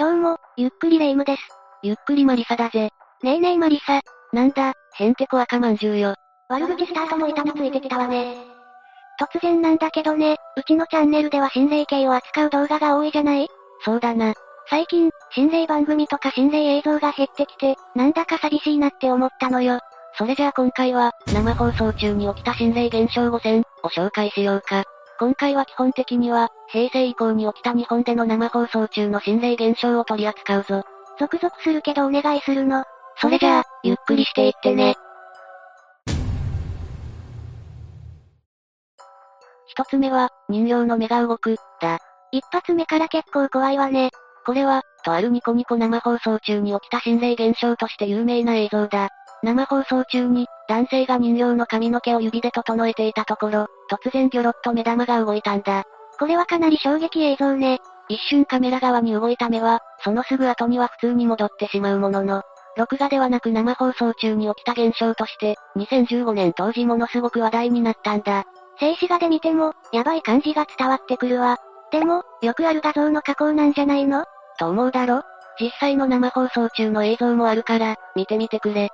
どうも、ゆっくりレ夢ムです。ゆっくりマリサだぜ。ねえねえマリサ。なんだ、へんてこ赤まんじゅうよ。悪口スタートも痛みついてきたわね。突然なんだけどね、うちのチャンネルでは心霊系を扱う動画が多いじゃない？そうだな。最近、心霊番組とか心霊映像が減ってきて、なんだか寂しいなって思ったのよ。それじゃあ今回は、生放送中に起きた心霊現象5選を紹介しようか。今回は基本的には、平成以降に起きた日本での生放送中の心霊現象を取り扱うぞ。ゾクゾクするけどお願いするの。それじゃあ、ゆっくりしていってね。一つ目は、人形の目が動く、だ。一発目から結構怖いわね。これは、とあるニコニコ生放送中に起きた心霊現象として有名な映像だ。生放送中に、男性が人形の髪の毛を指で整えていたところ、突然ギョロッと目玉が動いたんだ。これはかなり衝撃映像ね。一瞬カメラ側に動いた目は、そのすぐ後には普通に戻ってしまうものの、録画ではなく生放送中に起きた現象として、2015年当時ものすごく話題になったんだ。静止画で見ても、やばい感じが伝わってくるわ。でも、よくある画像の加工なんじゃないの？と思うだろ？実際の生放送中の映像もあるから、見てみてくれ。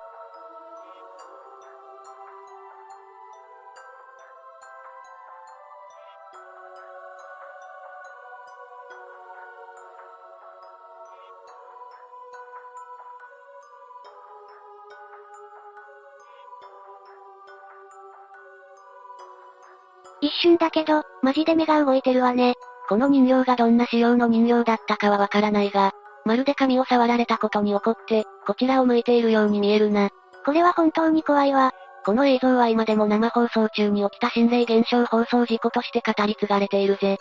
一瞬だけど、マジで目が動いてるわね。この人形がどんな仕様の人形だったかはわからないが、まるで髪を触られたことに怒って、こちらを向いているように見えるな。これは本当に怖いわ。この映像は今でも生放送中に起きた心霊現象放送事故として語り継がれているぜ。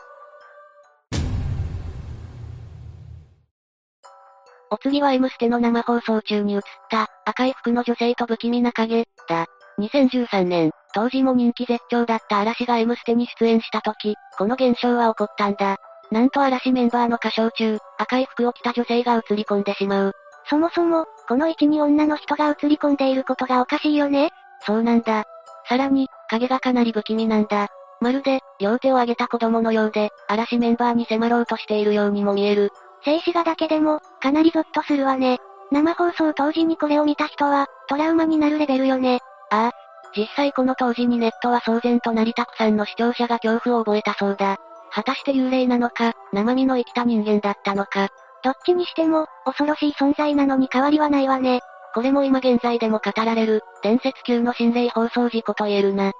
お次は M ステの生放送中に映った、赤い服の女性と不気味な影、だ。2013年、当時も人気絶頂だった嵐が M ステに出演した時、この現象は起こったんだ。なんと嵐メンバーの歌唱中、赤い服を着た女性が映り込んでしまう。そもそも、この位置に女の人が映り込んでいることがおかしいよね？そうなんだ。さらに、影がかなり不気味なんだ。まるで、両手を上げた子供のようで、嵐メンバーに迫ろうとしているようにも見える。静止画だけでも、かなりゾッとするわね。生放送当時にこれを見た人は、トラウマになるレベルよね。ああ、実際この当時にネットは騒然となりたくさんの視聴者が恐怖を覚えたそうだ。果たして幽霊なのか、生身の生きた人間だったのか。どっちにしても、恐ろしい存在なのに変わりはないわね。これも今現在でも語られる、伝説級の心霊放送事故と言えるな。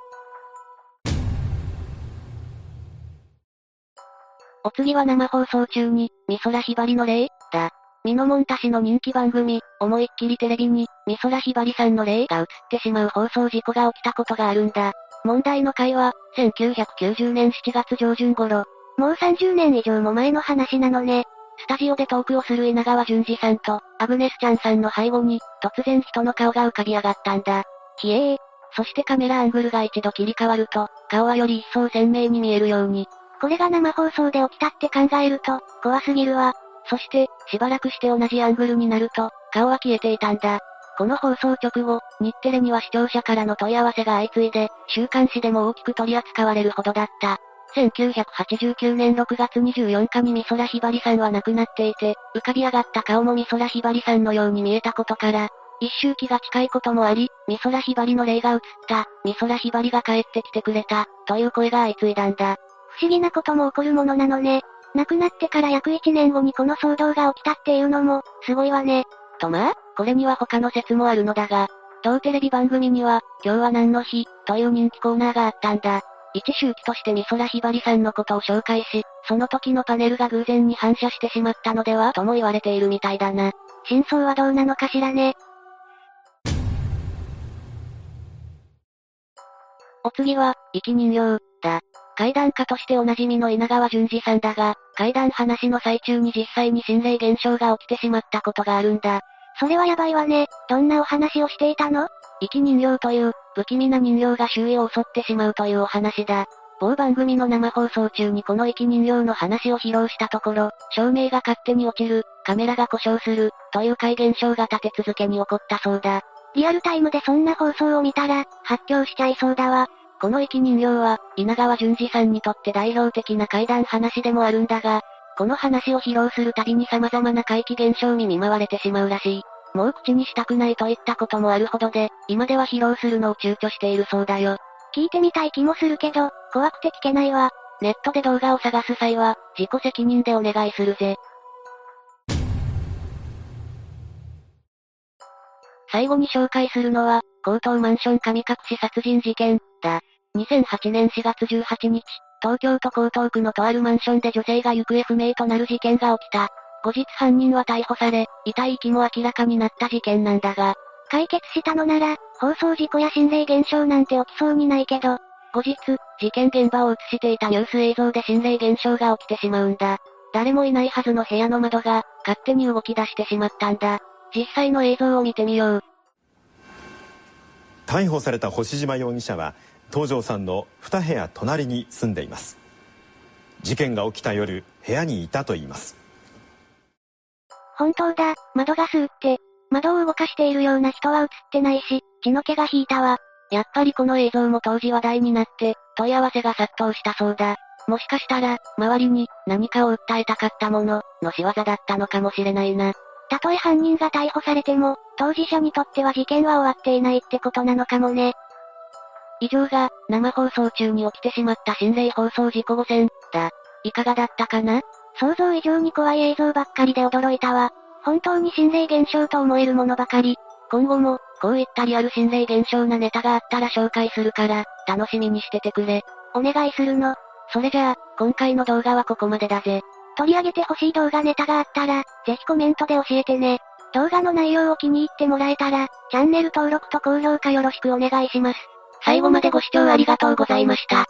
お次は生放送中に、美空ひばりの霊？だ。ミノモンタ氏の人気番組、思いっきりテレビに、美空ひばりさんの霊が映ってしまう放送事故が起きたことがあるんだ。問題の回は、1990年7月上旬頃。もう30年以上も前の話なのね。スタジオでトークをする稲川淳二さんと、アグネスちゃんさんの背後に、突然人の顔が浮かび上がったんだ。ひえー。そしてカメラアングルが一度切り替わると、顔はより一層鮮明に見えるように。これが生放送で起きたって考えると、怖すぎるわ。そして、しばらくして同じアングルになると、顔は消えていたんだ。この放送直後、日テレには視聴者からの問い合わせが相次いで、週刊誌でも大きく取り扱われるほどだった。1989年6月24日に美空ひばりさんは亡くなっていて、浮かび上がった顔も美空ひばりさんのように見えたことから、一周期が近いこともあり、美空ひばりの霊が映った、美空ひばりが帰ってきてくれた、という声が相次いだんだ。不思議なことも起こるものなのね。亡くなってから約1年後にこの騒動が起きたっていうのも、すごいわね。とまあ、これには他の説もあるのだが、当テレビ番組には、今日は何の日、という人気コーナーがあったんだ。一周期として美空ひばりさんのことを紹介し、その時のパネルが偶然に反射してしまったのではとも言われているみたいだな。真相はどうなのかしらね。お次は、生き人形、だ。階段家としておなじみの稲川淳二さんだが、階段話の最中に実際に心霊現象が起きてしまったことがあるんだ。それはやばいわね。どんなお話をしていたの？生き人形という、不気味な人形が周囲を襲ってしまうというお話だ。某番組の生放送中にこの生き人形の話を披露したところ、照明が勝手に落ちる、カメラが故障する、という怪現象が立て続けに起こったそうだ。リアルタイムでそんな放送を見たら、発狂しちゃいそうだわ。この生き人形は、稲川淳二さんにとって代表的な怪談話でもあるんだが、この話を披露するたびに様々な怪奇現象に見舞われてしまうらしい。もう口にしたくないといったこともあるほどで、今では披露するのを躊躇しているそうだよ。聞いてみたい気もするけど、怖くて聞けないわ。ネットで動画を探す際は、自己責任でお願いするぜ。最後に紹介するのは、強盗マンション神隠し殺人事件、だ。2008年4月18日、東京都江東区のとあるマンションで女性が行方不明となる事件が起きた。後日犯人は逮捕され、遺体遺棄も明らかになった事件なんだが、解決したのなら、放送事故や心霊現象なんて起きそうにないけど、後日、事件現場を映していたニュース映像で心霊現象が起きてしまうんだ。誰もいないはずの部屋の窓が、勝手に動き出してしまったんだ。実際の映像を見てみよう。逮捕された星島容疑者は、東條さんの2部屋隣に住んでいます。事件が起きた夜、部屋にいたと言います。本当だ、窓ガスって、窓を動かしているような人は映ってないし、血の気が引いたわ。やっぱりこの映像も当時話題になって、問い合わせが殺到したそうだ。もしかしたら、周りに、何かを訴えたかったもの、の仕業だったのかもしれないな。たとえ犯人が逮捕されても、当事者にとっては事件は終わっていないってことなのかもね。以上が、生放送中に起きてしまった心霊放送事故5選、だ。いかがだったかな？想像以上に怖い映像ばっかりで驚いたわ。本当に心霊現象と思えるものばかり。今後も、こういったリアル心霊現象なネタがあったら紹介するから、楽しみにしててくれ。お願いするの。それじゃあ、今回の動画はここまでだぜ。取り上げてほしい動画ネタがあったら、ぜひコメントで教えてね。動画の内容を気に入ってもらえたら、チャンネル登録と高評価よろしくお願いします。最後までご視聴ありがとうございました。